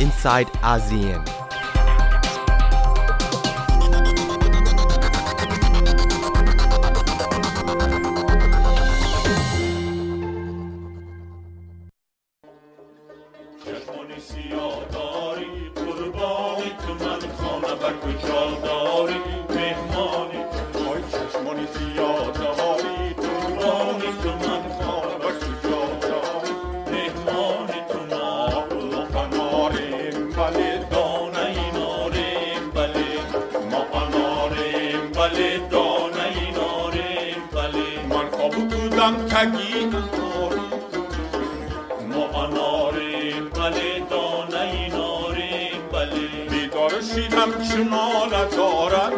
inside ASEAN. بیدار شیدم چما ندارن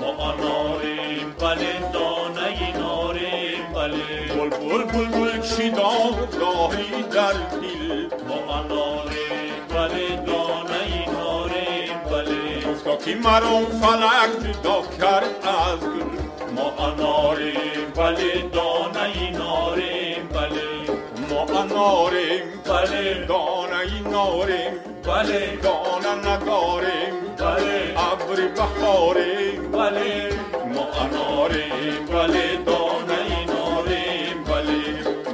ما اناریم بله دانه ایناریم بله. بلبل بلبل چیدار داری در دل ما اناریم بله دانه ایناریم بله. گفتا که مرا فلک جدا کرد از گل. ما اناریم بله دانه ایناریم بله. ما اناریم بله دانه ناریم بله دانه نداریم بله ابر بهاریم بله ما اناریم بله دانه ناریم بله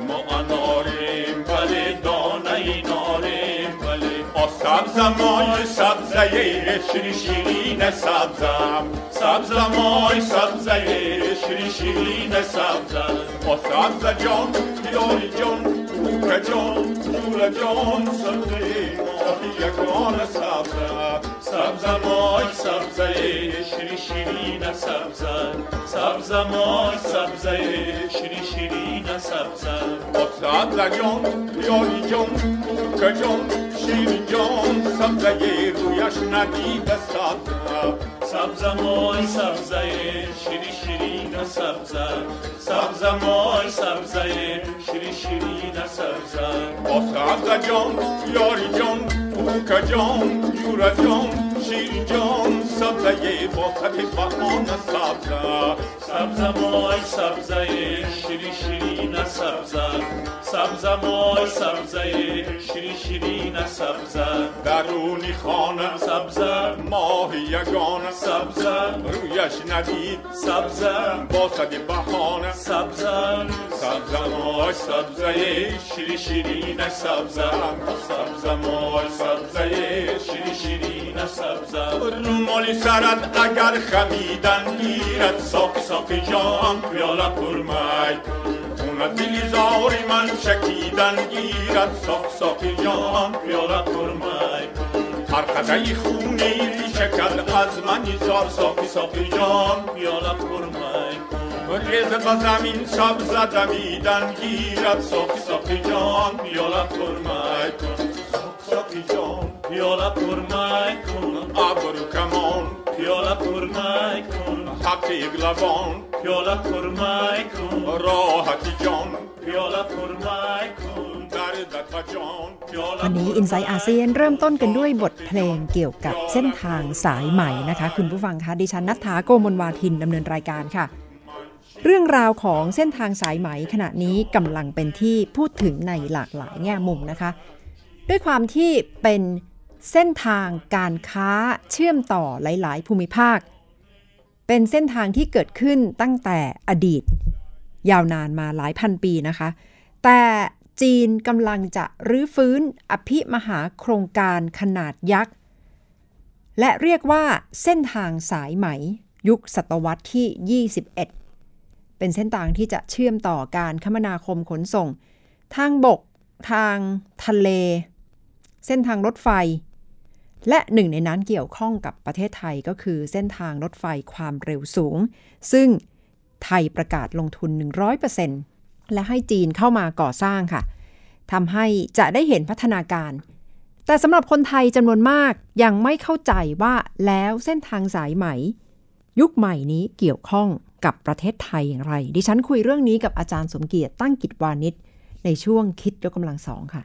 ما اناریم بله دانه ناریم بله آ سبزمای سبزه شیرین شیرین سبزم سبزمای سبزه شیرین شیرین سبزم آ سبز جان یاری جان کجان پور جان سبزه یگان سبزه سبزه مای سبزه شری شیرین سبزه سبزه مای سبزه شری شیرین سبزه سبزه جان یاری جان کجان شیرین جان سبزه رویش ندید سبزه سبزمای سبزه شیرین شیرین سبزه سبزمای سبزه شیرین شیرین سبزه با سبزه جان یاری جان کوکه جان یورا جان شیرین جان سبزه با سبز بهان سبزه سبزمای سبزه شیرین سبزم سبزم آی سبزه شیرین شیرین سبزم درونی خانه. سبزم ماه یگان. سبزم رویش ندید. سبزم با صد بهانه. سبزم سبزم آی سبزه. شیرین شیرین سبزم سبزم آی سبزه. شیرین شیرین سبزم رومالی سرت اگر خمیدن میرد. ساق ساق جان پیاله پرمای همت بیزار من شکیدن گیرد ساق ساق یالا پیاله ترمای هر قطعی خونی شکل از من زار ساقی ساقی جان پیاله ترمای ریز به زمین سبز دمیدن گیرد ساقی ساقی جان پیاله ترمای کن ساقی جان پیاله ترمای کن ابرو پیاله پرمای کن حق لبان پیاله پرمای کن راحتی جان پیاله پرمای کن دردت و جان วันนี้ i n s i ซต์อาเซียนเริ่มต้นกันด้วยบทเพลงเกี่ยวกับเส้นทางสายใหม่นะคะ คุณผู้ฟังคะดิฉันนัทธาโกมลวาทินดำเนินรายการค่ะ เรื่องราวของเส้นทางสายไหมขณะนี้กำลังเป็นที่พูดถึงในหลากหลายแง่มุมนะคะ ด้วยความที่เป็น เส้นทางการค้าเชื่อมต่อหลาย ๆ ภูมิภาค เป็นเส้นทางที่เกิดขึ้นตั้งแต่อดีต ยาวนานมาหลายพันปีนะคะ แต่จีนกำลังจะรื้อฟื้นอภิมหาโครงการขนาดยักษ์ และเรียกว่าเส้นทางสายไหม ยุคศตวรรษที่ 21 เป็นเส้นทางที่จะเชื่อมต่อการคมนาคมขนส่ง ทางบก ทางทะเล เส้นทางรถไฟ และหนึ่งในนั้นเกี่ยวข้องกับประเทศไทยก็คือเส้นทางรถไฟความเร็วสูง ซึ่งไทยประกาศลงทุน 100%และให้จีนเข้ามาก่อสร้างค่ะทำให้จะได้เห็นพัฒนาการ แต่สำหรับคนไทยจำนวนมากยังไม่เข้าใจว่าแล้วเส้นทางสายไหม ยุคใหม่นี้เกี่ยวข้องกับประเทศไทยอย่างไร ดิฉันคุยเรื่องนี้กับอาจารย์สมเกียรติตั้งกิจวานิชในช่วงคิดยกกำลังสองค่ะ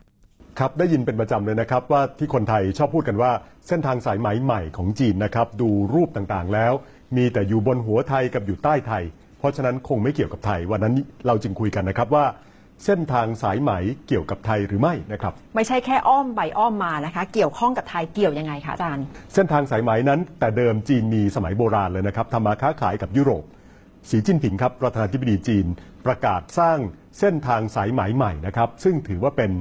ครับได้ยินเป็นประจำเลยนะครับว่าที่คนไทยชอบพูดกันว่าเส้นทางสายไหมใหม่ของจีนนะครับดูรูปต่างๆแล้ว มีแต่อยู่บนหัวไทยกับอยู่ใต้ไทย เพราะฉะนั้นคงไม่เกี่ยวกับไทย วันนั้นเราจึงคุยกันนะครับว่าเส้นทางสายไหมเกี่ยวกับไทยหรือไม่นะครับไม่ใช่แค่อ้อมไปอ้อมมานะคะ เกี่ยวข้องกับไทยเกี่ยวยังไงคะอาจารย์ เส้นทางสายไหมนั้น แต่เดิมจีนมีสมัยโบราณเลยนะครับทำมาค้าขายกับยุโรปสีจิ้นผิงครับประธานาธิบดีจีน ประกาศสร้างเส้นทางสายไหมใหม่นะครับซึ่งถือว่าเป็น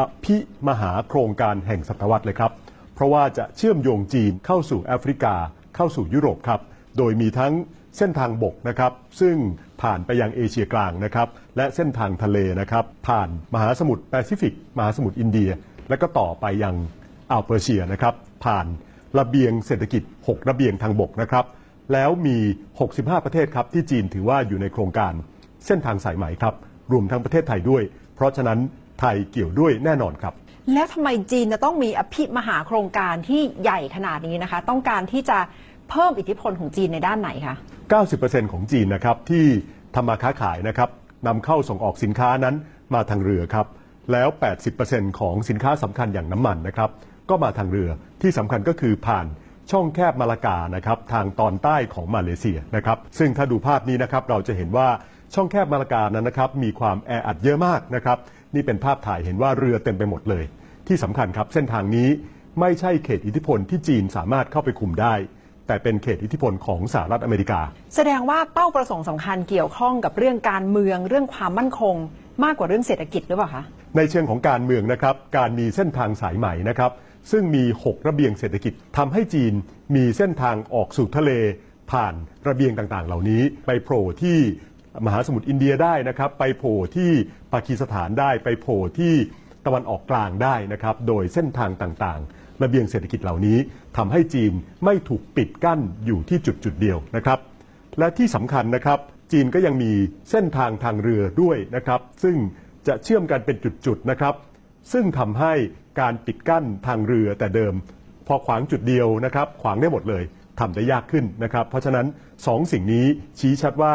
อภิมหาโครงการแห่งศตวรรษเลยครับ เพราะว่าจะเชื่อมโยงจีนเข้าสู่แอฟริกา เข้าสู่ยุโรปครับ โดยมีทั้งเส้นทางบกนะครับ ซึ่งผ่านไปยังเอเชียกลางนะครับ และเส้นทางทะเลนะครับ ผ่านมหาสมุทรแปซิฟิก มหาสมุทรอินเดีย และก็ต่อไปยังอ่าวเปอร์เซียนะครับ ผ่านระเบียงเศรษฐกิจ 6 ระเบียงทางบกนะครับ แล้วมี 65 ประเทศครับที่จีนถือว่าอยู่ในโครงการเส้นทางสายไหมครับ รวมทั้งประเทศไทยด้วย เพราะฉะนั้น ไทยเกี่ยวด้วยแน่นอนครับ แล้วทำไมจีนจะต้องมีอภิมหาโครงการที่ใหญ่ขนาดนี้นะคะ ต้องการที่จะเพิ่มอิทธิพลของจีนในด้านไหนคะ 90%ของจีนนะครับที่ทำมาค้าขายนะครับนำเข้าส่งออกสินค้านั้นมาทางเรือครับ แล้ว 80%ของสินค้าสำคัญอย่างน้ำมันนะครับก็มาทางเรือที่สำคัญก็คือผ่านช่องแคบมาลากานะครับทางตอนใต้ของมาเลเซียนะครับซึ่งถ้าดูภาพนี้นะครับเราจะเห็นว่าช่องแคบมาลากานั้นนะครับมีความแออัดเยอะมากนะครับ นี่เป็นภาพถ่ายเห็นว่าเรือเต็มไปหมดเลย ที่สำคัญครับเส้นทางนี้ไม่ใช่เขตอิทธิพลที่จีนสามารถเข้าไปคุมได้ แต่เป็นเขตอิทธิพลของสหรัฐอเมริกา แสดงว่าเป้าประสงค์สำคัญเกี่ยวข้องกับเรื่องการเมืองเรื่องความมั่นคง มากกว่าเรื่องเศรษฐกิจหรือเปล่าคะในเชิงของการเมืองนะครับการมีเส้นทางสายใหม่นะครับซึ่งมี 6 ระเบียงเศรษฐกิจทำให้จีนมีเส้นทางออกสู่ทะเล ผ่านระเบียงต่างๆ เหล่านี้ไปโผล่ที่ มหาสมุทรอินเดียได้นะครับ ไปโผล่ที่ปากีสถานได้ ไปโผล่ที่ตะวันออกกลางได้นะครับ โดยเส้นทางต่างๆ ระเบียงเศรษฐกิจเหล่านี้ทำให้จีนไม่ถูกปิดกั้นอยู่ที่จุดจุดเดียวนะครับ และที่สำคัญนะครับ จีนก็ยังมีเส้นทางทางเรือด้วยนะครับ ซึ่งจะเชื่อมกันเป็นจุดๆนะครับ ซึ่งทำให้การปิดกั้นทางเรือแต่เดิม พอขวางจุดเดียวนะครับ ขวางได้หมดเลยทำได้ยากขึ้นนะครับ เพราะฉะนั้นสองสิ่งนี้ชี้ชัดว่า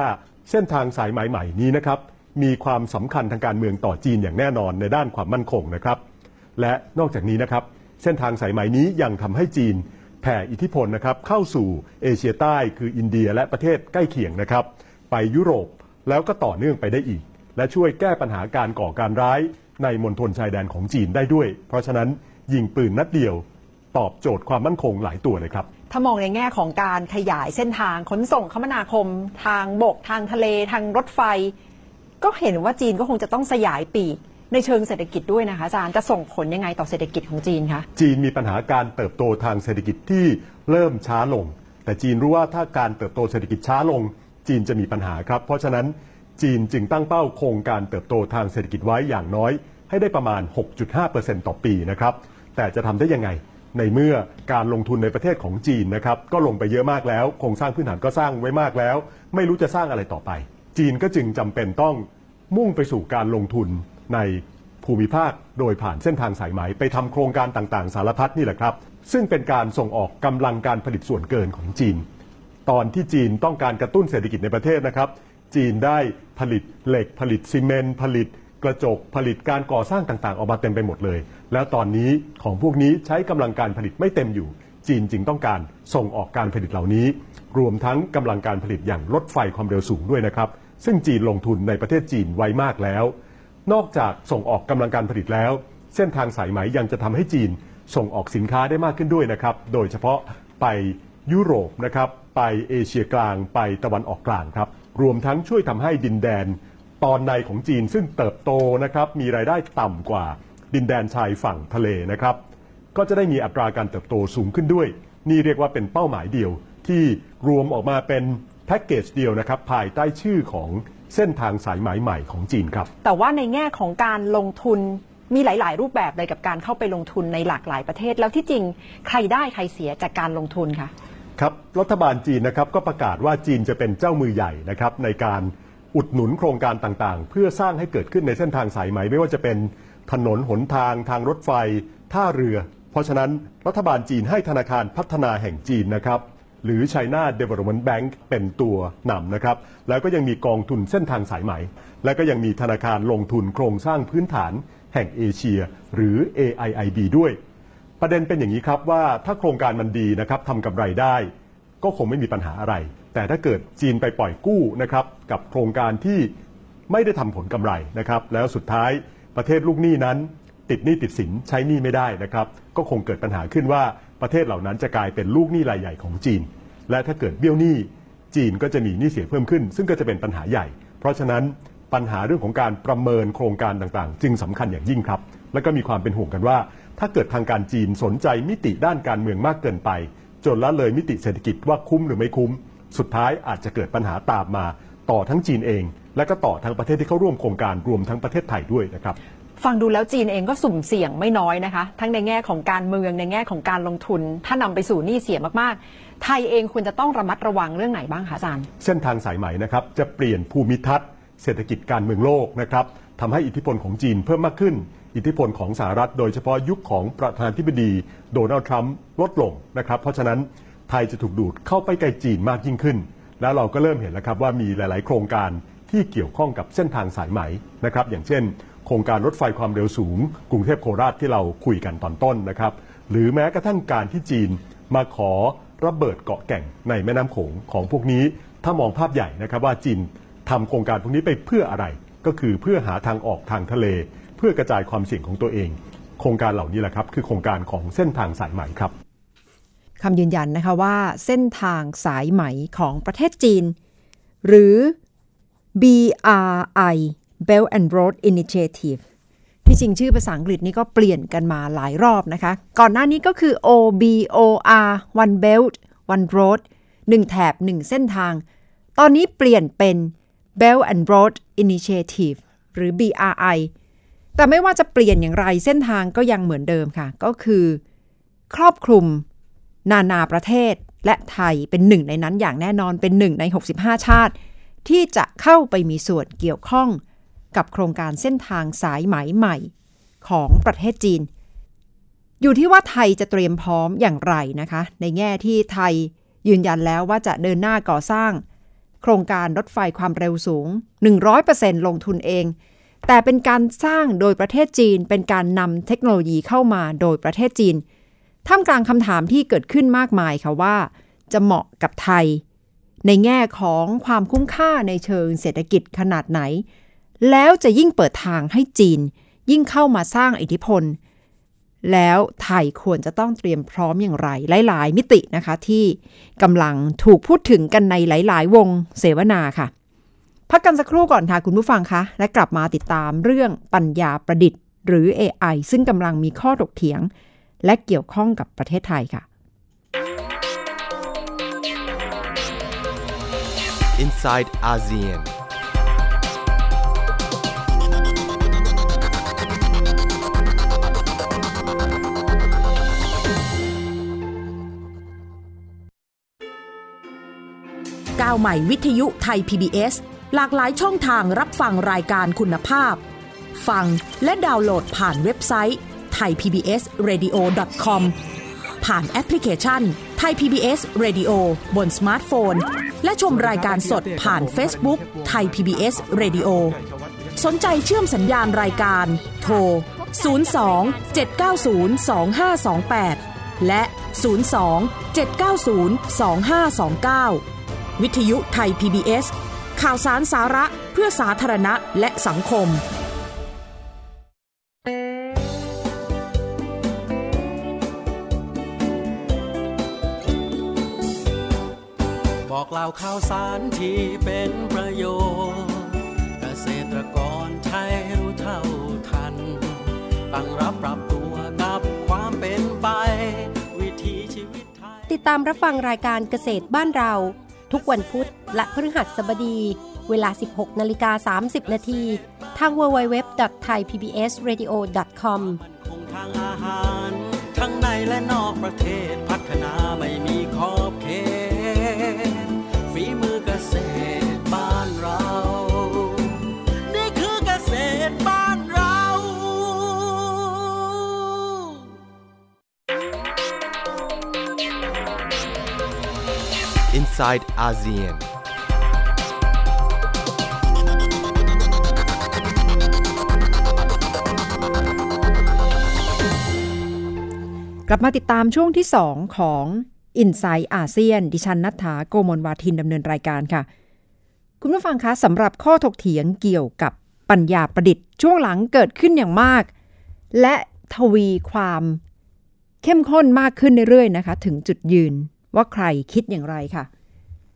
เส้นทางสายไหมใหม่นี้นะครับมีความสำคัญทางการเมืองต่อจีนอย่างแน่นอนในด้านความมั่นคงนะครับ และนอกจากนี้นะครับเส้นทางสายไหมนี้ยังทำให้จีนแผ่อิทธิพลนะครับเข้าสู่เอเชียใต้คืออินเดียและประเทศใกล้เคียงนะครับ ไปยุโรปแล้วก็ต่อเนื่องไปได้อีก และช่วยแก้ปัญหาการก่อการร้ายในมณฑลชายแดนของจีนได้ด้วย เพราะฉะนั้นยิงปืนนัดเดียว ตอบโจทย์ความมั่นคงหลายตัวเลยครับ ถ้ามองในแง่ของการขยายเส้นทางขนส่งคมนาคม ทางบก ทางทะเล ทางรถไฟ ก็เห็นว่าจีนก็คงจะต้องสยายปีกในเชิงเศรษฐกิจด้วยนะคะอาจารย์จะส่งผลยังไงต่อเศรษฐกิจของจีนคะจีนมีปัญหาการเติบโตทางเศรษฐกิจที่เริ่มช้าลง แต่จีนรู้ว่าถ้าการเติบโตเศรษฐกิจช้าลง จีนจะมีปัญหาครับ เพราะฉะนั้นจีนจึงตั้งเป้าโครงการเติบโตทางเศรษฐกิจไว้อย่างน้อย ให้ได้ประมาณ 6.5%ต่อปีนะครับแต่จะทำได้ยังไง ในเมื่อการลงทุนในประเทศของจีนนะครับก็ลงไปเยอะมากแล้วโครงสร้างพื้นฐานก็สร้างไว้มากแล้ว ไม่รู้จะสร้างอะไรต่อไป จีนก็จึงจำเป็นต้องมุ่งไปสู่การลงทุนในภูมิภาคโดยผ่านเส้นทางสายไหมไปทำโครงการต่างๆ สารพัดนี่แหละครับ ซึ่งเป็นการส่งออกกำลังการผลิตส่วนเกินของจีน ตอนที่จีนต้องการกระตุ้นเศรษฐกิจในประเทศนะครับ จีนได้ผลิตเหล็กผลิตซีเมนต์ผลิต กระจกผลิตการก่อสร้างต่างๆ ออกมาเต็มไปหมดเลย แล้วตอนนี้ของพวกนี้ใช้กำลังการผลิตไม่เต็มอยู่ จีนจึงต้องการส่งออกการผลิตเหล่านี้ รวมทั้งกำลังการผลิตอย่างรถไฟความเร็วสูงด้วยนะครับ ซึ่งจีนลงทุนในประเทศจีนไว้มากแล้ว นอกจากส่งออกกำลังการผลิตแล้ว เส้นทางสายไหมยังจะทำให้จีนส่งออกสินค้าได้มากขึ้นด้วยนะครับ โดยเฉพาะไปยุโรปนะครับ ไปเอเชียกลาง ไปตะวันออกกลางครับ รวมทั้งช่วยทำให้ดินแดน ตอนในของจีนซึ่งเติบโตนะครับมีรายได้ต่ำกว่าดินแดนชายฝั่งทะเลนะครับ ก็จะได้มีอัตราการเติบโตสูงขึ้นด้วย นี่เรียกว่าเป็นเป้าหมายเดียว ที่รวมออกมาเป็นแพ็กเกจเดียวนะครับ ภายใต้ชื่อของเส้นทางสายไหมใหม่ของจีนครับ แต่ว่าในแง่ของการลงทุนมีหลาย ๆ รูปแบบเลยกับการเข้าไปลงทุนในหลากหลายประเทศ แล้วที่จริงใครได้ใครเสียจากการลงทุนคะครับรัฐบาลจีนนะครับก็ประกาศว่าจีนจะเป็นเจ้ามือใหญ่นะครับในการ อุดหนุนโครงการต่างๆ เพื่อสร้างให้เกิดขึ้นในเส้นทางสายไหม ไม่ว่าจะเป็นถนนหนทางทางรถไฟ ท่าเรือ เพราะฉะนั้นรัฐบาลจีนให้ธนาคารพัฒนาแห่งจีนนะครับหรือ China Development Bank เป็นตัวนำนะครับ แล้วก็ยังมีกองทุนเส้นทางสายไหม และก็ยังมีธนาคารลงทุนโครงสร้างพื้นฐานแห่งเอเชีย หรือ AIIB ด้วย ประเด็นเป็นอย่างนี้ครับว่าถ้าโครงการมันดีนะครับทำกำไรได้ ก็คงไม่มีปัญหาอะไร แต่ถ้าเกิดจีนไปปล่อยกู้นะครับกับโครงการที่ไม่ได้ทำผลกำไรนะครับ แล้วสุดท้ายประเทศลูกหนี้นั้น ติดหนี้ติดสินใช้หนี้ไม่ได้นะครับ ก็คงเกิดปัญหาขึ้นว่าประเทศเหล่านั้นจะกลายเป็นลูกหนี้รายใหญ่ของจีน และถ้าเกิดเบี้ยวหนี้จีนก็จะมีหนี้เสียเพิ่มขึ้น ซึ่งก็จะเป็นปัญหาใหญ่ เพราะฉะนั้นปัญหาเรื่องของการประเมินโครงการต่างๆ จึงสำคัญอย่างยิ่งครับ และก็มีความเป็นห่วงกันว่า ถ้าเกิดทางการจีนสนใจมิติด้านการเมืองมากเกินไป จนละเลยมิติเศรษฐกิจว่าคุ้มหรือไม่คุ้ม สุดท้ายอาจจะเกิดปัญหาตามมาต่อทั้งจีนเอง และก็ต่อทั้งประเทศที่เข้าร่วมโครงการรวมทั้งประเทศไทยด้วยนะครับฟังดูแล้วจีนเองก็สุ่มเสี่ยงไม่น้อยนะคะ ทั้งในแง่ของการเมืองในแง่ของการลงทุน ถ้านำไปสู่หนี้เสียมากๆ ไทยเองควรจะต้องระมัดระวังเรื่องไหนบ้างคะอาจารย์ เส้นทางสายไหมนะครับจะเปลี่ยนภูมิทัศน์ เศรษฐกิจการเมืองโลกนะครับทำให้อิทธิพลของจีนเพิ่มมากขึ้น อิทธิพลของสหรัฐ โดยเฉพาะยุคของประธานาธิบดีโดนัลด์ทรัมป์ลดลงนะครับ เพราะฉะนั้น ไทยจะถูกดูดเข้าไปใกล้จีนมากยิ่งขึ้น แล้วเราก็เริ่มเห็นแล้วครับว่ามีหลาย ๆ โครงการที่เกี่ยวข้องกับเส้นทางสายไหมนะครับอย่างเช่น โครงการรถไฟความเร็วสูง กรุงเทพโคราชที่เราคุยกันตอนต้นนะครับหรือแม้กระทั่งการที่จีนมาขอระเบิดเกาะแก่งในแม่น้ำโขงของพวกนี้ ถ้ามองภาพใหญ่นะครับว่าจีนทำโครงการพวกนี้ไปเพื่ออะไร ก็คือเพื่อหาทางออกทางทะเล เพื่อกระจายความเสี่ยงของตัวเอง โครงการเหล่านี้แหละครับคือโครงการของเส้นทางสายไหมครับ คำยืนยันนะคะว่าเส้นทางสายไหมของประเทศจีน หรือ BRI Belt and Road Initiative ที่จริงชื่อภาษาอังกฤษนี่ก็เปลี่ยนกันมาหลายรอบนะคะ ก่อนหน้านี้ก็คือ OBOR One Belt One Road 1 แถบ 1 เส้นทาง ตอนนี้เปลี่ยนเป็น Belt and Road Initiative หรือ BRI แต่ไม่ว่าจะเปลี่ยนอย่างไรเส้นทางก็ยังเหมือนเดิมค่ะ ก็คือ ครอบคลุม นานาประเทศและไทยเป็นหนึ่งในนั้นอย่างแน่นอนเป็นหนึ่งใน 65 ชาติ ที่จะเข้าไปมีส่วนเกี่ยวข้องกับโครงการเส้นทางสายไหมใหม่ของประเทศจีน อยู่ที่ว่าไทยจะเตรียมพร้อมอย่างไรนะคะ ในแง่ที่ไทยยืนยันแล้วว่าจะเดินหน้าก่อสร้าง โครงการรถไฟความเร็วสูง 100%ลงทุนเอง แต่เป็นการสร้างโดยประเทศจีน เป็นการนำเทคโนโลยีเข้ามาโดยประเทศจีน ท่ามกลางคำถามที่เกิดขึ้นมากมายค่ะว่า จะเหมาะกับไทย ในแง่ของความคุ้มค่าในเชิงเศรษฐกิจขนาดไหน แล้วจะยิ่งเปิดทางให้จีน ยิ่งเข้ามาสร้างอิทธิพล แล้วไทยควรจะต้องเตรียมพร้อมอย่างไร หลาย ๆ มิตินะคะที่กำลังถูกพูดถึงกันในหลาย ๆ วงเสวนาค่ะ พักกันสักครู่ก่อนค่ะคุณผู้ฟังคะและกลับมาติดตามเรื่องปัญญาประดิษฐ์ หรือ AI ซึ่งกำลังมีข้อถกเถียง และเกี่ยวข้องกับประเทศไทยค่ะ inside ASEAN. ก้าวใหม่วิทยุไทย PBS หลากหลายช่องทางรับฟังรายการคุณภาพ ฟังและดาวน์โหลดผ่านเว็บไซต์ thaipbsradio.com ผ่านแอปพลิเคชัน Thai PBS Radio บนสมาร์ทโฟน และชมรายการสดผ่าน Facebook Thai PBS Radio สนใจเชื่อมสัญญาณรายการ โทร 02 790 2528 และ 02 790 2529 วิทยุไทย PBS ข่าวสารสาระเพื่อสาธารณะและสังคม บอกเล่าข่าวสารที่เป็นประโยชน์ เกษตรกรไทยรู้เท่าทัน ตั้งรับปรับตัวกับความเป็นไป วิถีชีวิตไทย ติดตามรับฟังรายการเกษตรบ้านเรา ทุกวันพุธและพฤหัสบดี เวลา 16นาฬิกา30 นาทีทาง www.thaipbsradio.com คงทางอาหาร ทั้งในและนอกประเทศพัฒนาไม่มีขอบ inside ASEAN. กลับมาติดตามช่วงที่ 2 ของ i n s i ซต์อาเซียนดิฉันนัฐาโกมลวาทินดำเนินรายการค่ะ คุณผู้ฟังคะสำหรับข้อถกเถียงเกี่ยวกับปัญญาประดิษฐ์ช่วงหลังเกิดขึ้นอย่างมาก และทวีความเข้มข้นมากขึ้นเรื่อยๆนะคะ ถึงจุดยืนว่าใครคิดอย่างไรค่ะ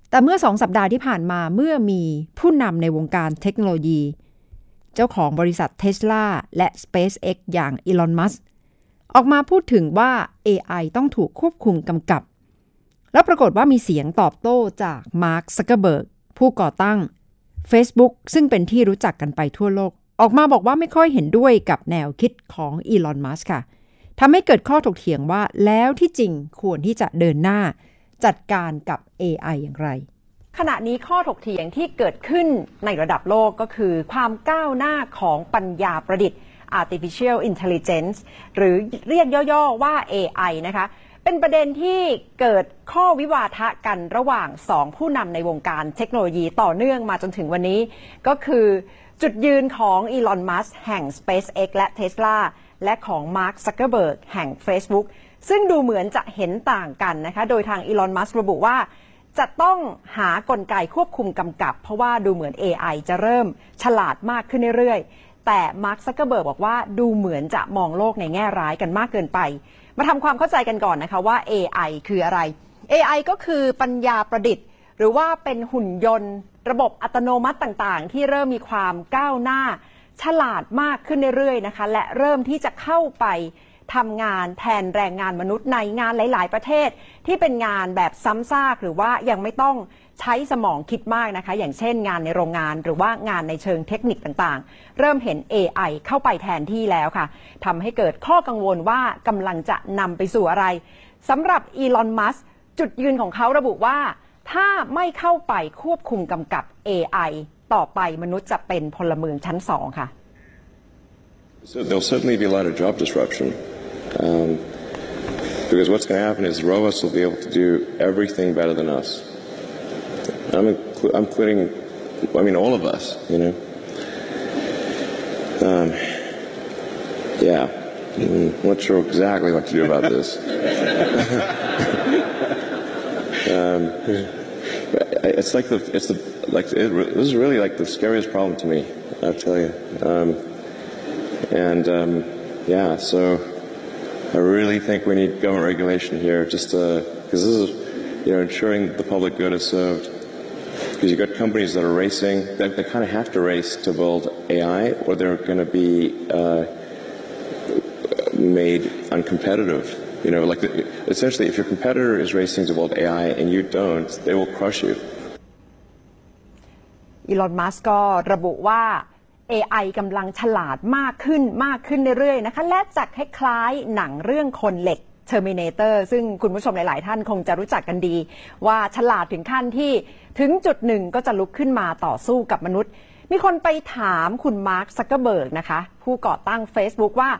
แต่เมื่อสองสัปดาห์ที่ผ่านมาเมื่อมีผู้นำในวงการเทคโนโลยี เจ้าของบริษัทเท s l a และ SpaceX อย่างอีลอนมัสก์ออกมาพูดถึงว่า AI ต้องถูกควบคุมกำกับ แล้วปรากฏว่ามีเสียงตอบโต้จากมาร์คซักเกอร์เบิร์กผู้ก่อตั้ง Facebook ซึ่งเป็นที่รู้จักกันไปทั่วโลก ออกมาบอกว่าไม่ค่อยเห็นด้วยกับแนวคิดของอีลอนมัสก์ค่ะทำให้เกิดข้อถกเถียงว่าแล้วที่จริงควรที่จะเดินหน้า จัดการกับ AI อย่างไร ขณะนี้ข้อถกเถียงที่เกิดขึ้นในระดับโลกก็คือ ความก้าวหน้าของปัญญาประดิษฐ์ artificial intelligence หรือเรียกย่อๆว่า AI นะคะเป็นประเด็นที่เกิดข้อวิวาทะกันระหว่างสองผู้นำในวงการเทคโนโลยีต่อเนื่องมาจนถึงวันนี้ ก็คือจุดยืนของอีลอน มัสก์แห่ง SpaceX และ Tesla และของมาร์คซักเกอร์เบิร์กแห่ง Facebook ซึ่งดูเหมือนจะเห็นต่างกันนะคะ โดยทางอีลอนมัสก์ระบุว่า จะต้องหากลไกควบคุมกำกับ เพราะว่าดูเหมือน AI จะเริ่มฉลาดมากขึ้นเรื่อยๆ แต่มาร์คซักเกอร์เบิร์กบอกว่าดูเหมือนจะมองโลกในแง่ร้ายกันมากเกินไป มาทำความเข้าใจกันก่อนนะคะว่า AI คืออะไร AI ก็คือปัญญาประดิษฐ์ หรือว่าเป็นหุ่นยนต์ ระบบอัตโนมัติต่างๆ ที่เริ่มมีความก้าวหน้า ฉลาดมากขึ้นเรื่อยๆนะคะ และเริ่มที่จะเข้าไป ทำงานแทนแรงงานมนุษย์ในงานหลาย ๆ ประเทศ ที่เป็นงานแบบซ้ำซากหรือว่ายังไม่ต้องใช้สมองคิดมากนะคะ อย่างเช่นงานในโรงงานหรือว่างานในเชิงเทคนิคต่างๆ เริ่มเห็น AI เข้าไปแทนที่แล้วค่ะทำให้เกิดข้อกังวลว่ากำลังจะนำไปสู่อะไรสำหรับอีลอนมัสจุดยืนของเขาระบุว่า ถ้าไม่เข้าไปควบคุมกำกับ AI ต่อไปมนุษย์จะเป็นพลเมืองชั้นสองค่ะ So there'll certainly be a lot of job disruption. Um, because what's going to happen is robots will be able to do everything better than us. I'm, inclu- I'm including, I mean, all of us, you know. Um, yeah, Mm, I'm not sure exactly what to do about this. um, it's like the, it's the, like, it, this is really like the scariest problem to me, I'll tell you. Um, and um, yeah, so I really think we need government regulation here, just because this is, you know, ensuring the public good is served. Because you've got companies that are racing, they, they kind of have to race to build AI, or they're going to be uh, made uncompetitive. You know, like the, essentially, if your competitor is racing to build AI and you don't, they will crush you. อีลอน มัสก์ก็ระบุว่า AI กำลังฉลาดมากขึ้นมากขึ้นเรื่อยๆนะคะ และจะคล้ายๆหนังเรื่องคนเหล็ก Terminator ซึ่งคุณผู้ชมหลาย ๆ ท่านคงจะรู้จักกันดี ว่าฉลาดถึงขั้นที่ถึงจุดหนึ่งก็จะลุกขึ้นมาต่อสู้กับมนุษย์ มีคนไปถามคุณมาร์คซักเกอร์เบิร์กนะคะ ผู้ก่อตั้ง Facebook ว่า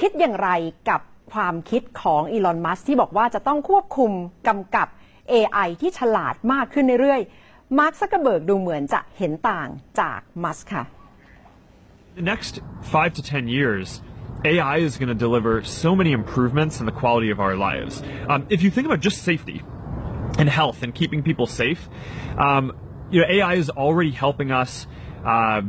คิดอย่างไรกับความคิดของอีลอนมัสก์ที่บอกว่าจะต้องควบคุมกำกับ AI ที่ฉลาดมากขึ้นเรื่อยๆ มาร์คซักเกอร์เบิร์กดูเหมือนจะเห็นต่างจากมัสค่ะ The next five to ten years, AI is going to deliver so many improvements in the quality of our lives. Um, if you think about just safety and health and keeping people safe, um, you know, AI is already helping us. Uh,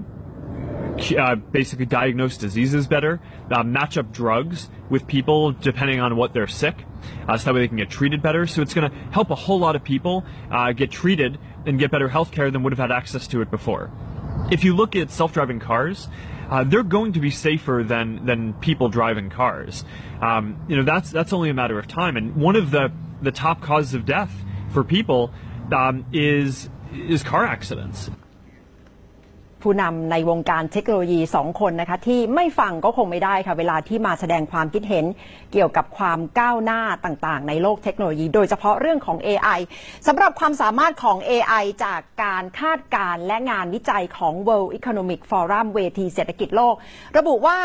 uh, basically diagnose diseases better, uh, match up drugs with people depending on what they're sick, uh, so that way they can get treated better. So it's going to help a whole lot of people uh, get treated and get better health care than would have had access to it before. If you look at self-driving cars, uh, they're going to be safer than than people driving cars. Um, you know that's that's only a matter of time. And one of the the top causes of death for people um, is is car accidents. ผู้นำในวงการเทคโนโลยีสองคนนะคะ ที่ไม่ฟังก็คงไม่ได้ค่ะ เวลาที่มาแสดงความคิดเห็นเกี่ยวกับความก้าวหน้าต่างๆ ในโลกเทคโนโลยี โดยเฉพาะเรื่องของ AI สำหรับความสามารถของ AI จากการคาดการณ์และงานวิจัยของ World Economic Forum เวทีเศรษฐกิจโลก ระบุว่า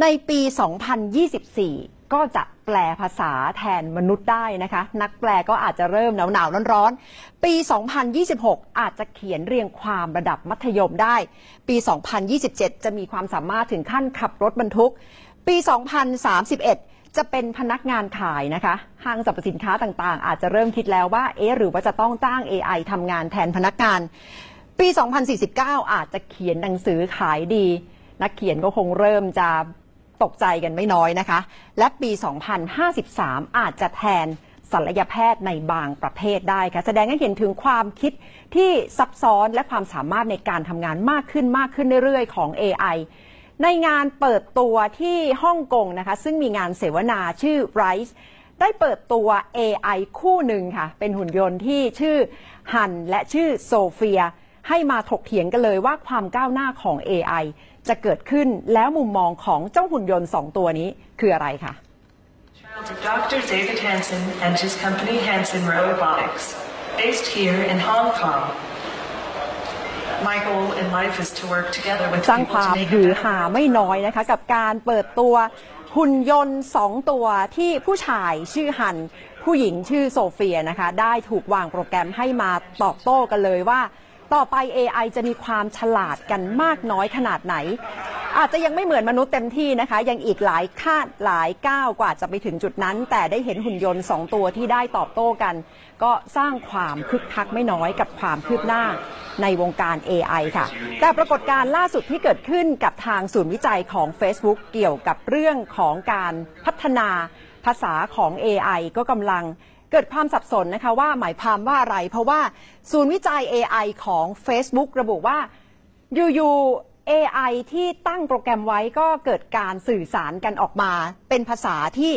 ในปี 2024 ก็จะแปลภาษาแทนมนุษย์ได้นะคะ นักแปลก็อาจจะเริ่มหนาวหนาวๆร้อนๆ ปี 2026 อาจจะเขียนเรียงความระดับมัธยมได้ ปี 2027 จะมีความสามารถถึงขั้นขับรถบรรทุก ปี 2031จะเป็นพนักงานขายนะคะ ห้างสรรพสินค้าต่างๆ อาจจะเริ่มคิดแล้วว่า เอ๊ะ หรือว่าจะต้องจ้าง AI ทำงานแทนพนักงาน ปี 2049 อาจจะเขียนหนังสือขายดี นักเขียนก็คงเริ่มจะ ตกใจกันไม่น้อยนะคะ และปี 2053 อาจจะแทนศัลยแพทย์ในบางประเภทได้ค่ะ แสดงให้เห็นถึงความคิดที่ซับซ้อนและความสามารถในการทำงานมากขึ้นมากขึ้นเรื่อยๆ ของ AI ในงานเปิดตัวที่ฮ่องกงนะคะ ซึ่งมีงานเสวนาชื่อ Rise ได้เปิดตัว AI คู่หนึ่งค่ะ เป็นหุ่นยนต์ที่ชื่อฮันและชื่อโซเฟีย ให้มาถกเถียงกันเลยว่าความก้าวหน้าของ AI จะเกิดขึ้นแล้วมุมมองของเจ้าหุ่นยนต์สองตัวนี้คืออะไรคะ Dr. David Hansen and his company Hansen Robotics, based here in Hong Kong. My goal in life is to work together with สร้าง people ควา to ม make หื a อ better หาไม่น้อยนะคะ กับการเปิดตัวหุ่นยนต์สองตัวที่ผู้ชายชื่อฮัน ผู้หญิงชื่อโซเฟียนะคะ ได้ถูกวางโปรแกรมให้มาตอบโต้กันเลยว่า ต่อไป AI จะมีความฉลาดกันมากน้อยขนาดไหน อาจจะยังไม่เหมือนมนุษย์เต็มที่นะคะ ยังอีกหลายคาดหลายก้าวกว่าจะไปถึงจุดนั้น แต่ได้เห็นหุ่นยนต์สองตัวที่ได้ตอบโต้กัน ก็สร้างความคึกคักไม่น้อยกับความคืบหน้าในวงการ AI ค่ะ แต่ปรากฏการณ์ล่าสุดที่เกิดขึ้นกับทางศูนย์วิจัยของ Facebook เกี่ยวกับเรื่องของการพัฒนาภาษาของ AI ก็กำลัง เกิดความสับสนนะคะว่าหมายความว่าอะไร เพราะว่าศูนย์วิจัย AI ของ Facebook ระบุว่าอยู่ๆ AI ที่ตั้งโปรแกรมไว้ก็เกิดการสื่อสารกันออกมา เป็นภาษาที่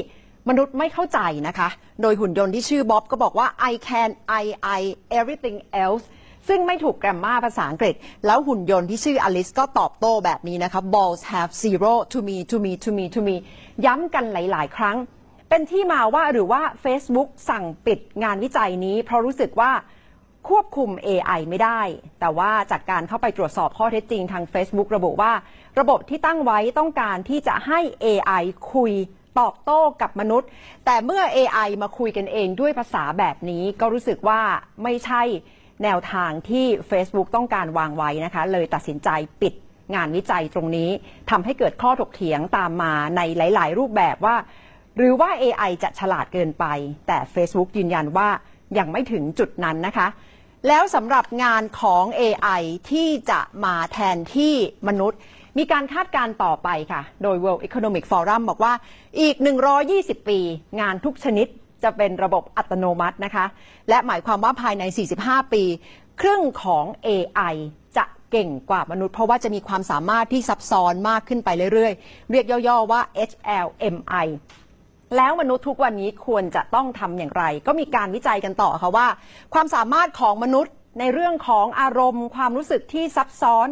มนุษย์ไม่เข้าใจนะคะ โดยหุ่นยนต์ที่ชื่อบ๊อบก็บอกว่า I can I I everything else ซึ่งไม่ถูกแกรมมาภาษาอังกฤษ แล้วหุ่นยนต์ที่ชื่ออลิสก็ตอบโต้แบบนี้นะคะ balls have zero to me to me to me to me ย้ำกันหลาย ๆ ครั้ง เป็นที่มาว่าหรือว่า Facebook สั่งปิดงานวิจัยนี้ เพราะรู้สึกว่าควบคุม AI ไม่ได้ แต่ว่าจากการเข้าไปตรวจสอบข้อเท็จจริงทาง Facebook ระบุว่า ระบบที่ตั้งไว้ต้องการที่จะให้ AI คุยตอบโต้กับมนุษย์ แต่เมื่อ AI มาคุยกันเองด้วยภาษาแบบนี้ก็รู้สึกว่าไม่ใช่แนวทางที่ Facebook ต้องการวางไว้นะคะ เลยตัดสินใจปิดงานวิจัยตรงนี้ทำให้เกิดข้อถกเถียงตามมาในหลาย ๆ รูปแบบว่า หรือว่า AI จะฉลาดเกินไป แต่ Facebook ยืนยันว่ายังไม่ถึงจุดนั้นนะคะ แล้วสำหรับงานของ AI ที่จะมาแทนที่มนุษย์ มีการคาดการณ์ต่อไปค่ะ โดย World Economic Forum บอกว่าอีก 120 ปี งานทุกชนิดจะเป็นระบบอัตโนมัตินะคะ และหมายความว่าภายใน 45 ปี ครึ่งของ AI จะเก่งกว่ามนุษย์ เพราะว่าจะมีความสามารถที่ซับซ้อนมากขึ้นไปเรื่อยๆ เรียกย่อๆว่า HLMI แล้วมนุษย์ทุกวันนี้ควรจะต้องทำอย่างไร ก็มีการวิจัยกันต่อค่ะว่า ความสามารถของมนุษย์ในเรื่องของอารมณ์ ความรู้สึกที่ซับซ้อน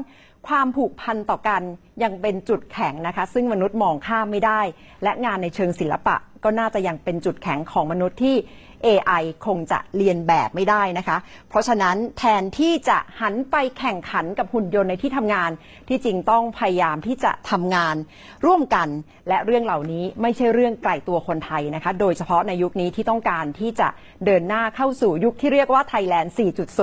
ความผูกพันต่อกันยังเป็นจุดแข็งนะคะ ซึ่งมนุษย์มองข้ามไม่ได้ และงานในเชิงศิลปะ ก็น่าจะยังเป็นจุดแข็งของมนุษย์ที่ AI คงจะเรียนแบบไม่ได้นะคะ เพราะฉะนั้นแทนที่จะหันไปแข่งขันกับหุ่นยนต์ในที่ทำงาน ที่จริงต้องพยายามที่จะทำงานร่วมกัน และเรื่องเหล่านี้ไม่ใช่เรื่องไกลตัวคนไทยนะคะ โดยเฉพาะในยุคนี้ที่ต้องการที่จะเดินหน้าเข้าสู่ยุคที่เรียกว่าไทยแลนด์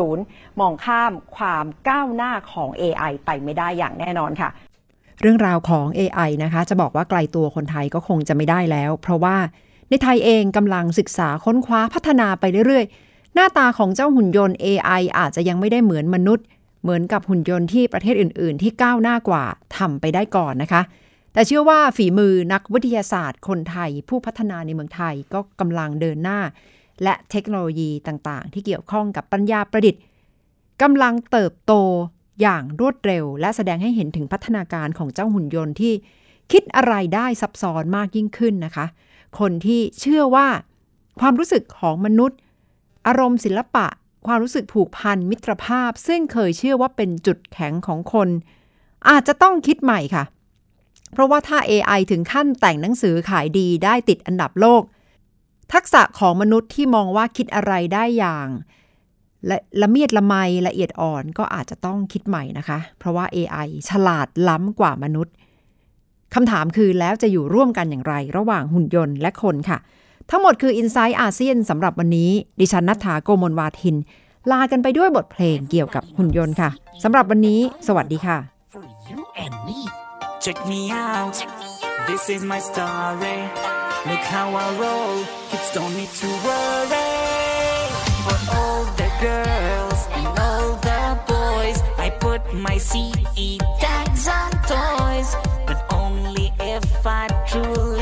4.0 มองข้ามความก้าวหน้าของ AI ไปไม่ได้อย่างแน่นอนค่ะเรื่องราวของ AI นะคะ จะบอกว่าไกลตัวคนไทยก็คงจะไม่ได้แล้ว เพราะว่า ในไทยเองกำลังศึกษาค้นคว้าพัฒนาไปเรื่อยๆ หน้าตาของเจ้าหุ่นยนต์ AI อาจจะยังไม่ได้เหมือนมนุษย์ เหมือนกับหุ่นยนต์ที่ประเทศอื่น ๆ ที่ก้าวหน้ากว่าทำไปได้ก่อนนะคะ แต่เชื่อว่าฝีมือนักวิทยาศาสตร์คนไทย ผู้พัฒนาในเมืองไทยก็กำลังเดินหน้า และเทคโนโลยีต่างๆ ที่เกี่ยวข้องกับปัญญาประดิษฐ์กำลังเติบโตอย่างรวดเร็ว และแสดงให้เห็นถึงพัฒนาการของเจ้าหุ่นยนต์ที่คิดอะไรได้ซับซ้อนมากยิ่งขึ้นนะคะ คนที่เชื่อว่าความรู้สึกของมนุษย์ อารมณ์ศิลปะ ความรู้สึกผูกพันมิตรภาพ ซึ่งเคยเชื่อว่าเป็นจุดแข็งของคน อาจจะต้องคิดใหม่ค่ะ เพราะว่าถ้า AI ถึงขั้นแต่งหนังสือขายดีได้ติดอันดับโลก ทักษะของมนุษย์ที่มองว่าคิดอะไรได้อย่างละละเมียดละไมละเอียดอ่อนก็อาจจะต้องคิดใหม่นะคะ เพราะว่า AI ฉลาดล้ำกว่ามนุษย์ คำถามคือแล้วจะอยู่ร่วมกันอย่างไรระหว่างหุ่นยนต์และคนค่ะ ทั้งหมดคือ i n s i ซต์อาเซียนสำหรับวันนี้ ดิฉันนัฐาโกมลวาทิน ลากันไปด้วยบทเพลงเกี่ยวกับหุ่นยนต์ค่ะสำหรับวันนี้ สวัสดีค่ะ Check me out. This is my story. Look how I roll. Kids don't need to worry. For all the girls and all the boys, I my CE tags on toys, fight true love.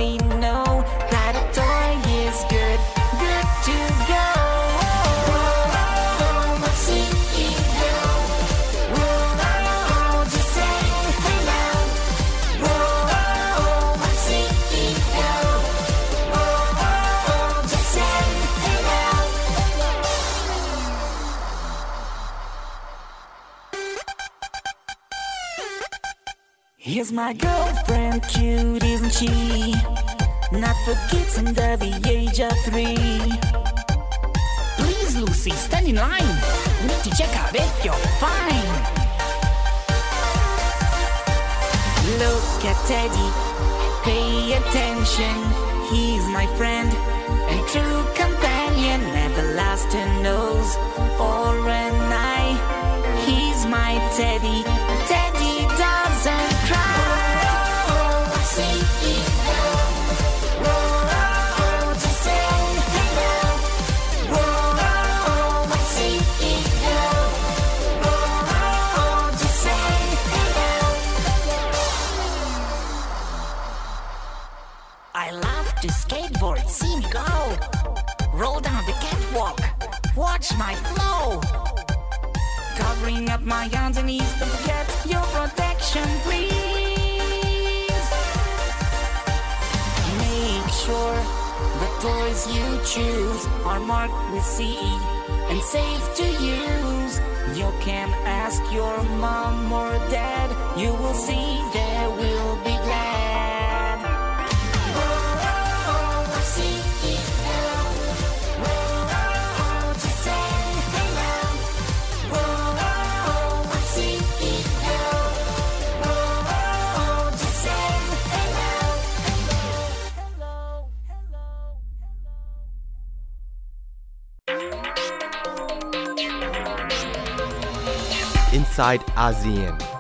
Here's my girlfriend, cute, isn't she? Not for kids under the age of three. Please, Lucy, stand in line. We need to check out if you're fine. Look at Teddy, pay attention. He's my friend and true companion. Never lost Covering up my underneath, don't forget your protection, please. Make sure the toys you choose are marked with CE and safe to use. You can ask your mom or dad, you will see they Inside ASEAN.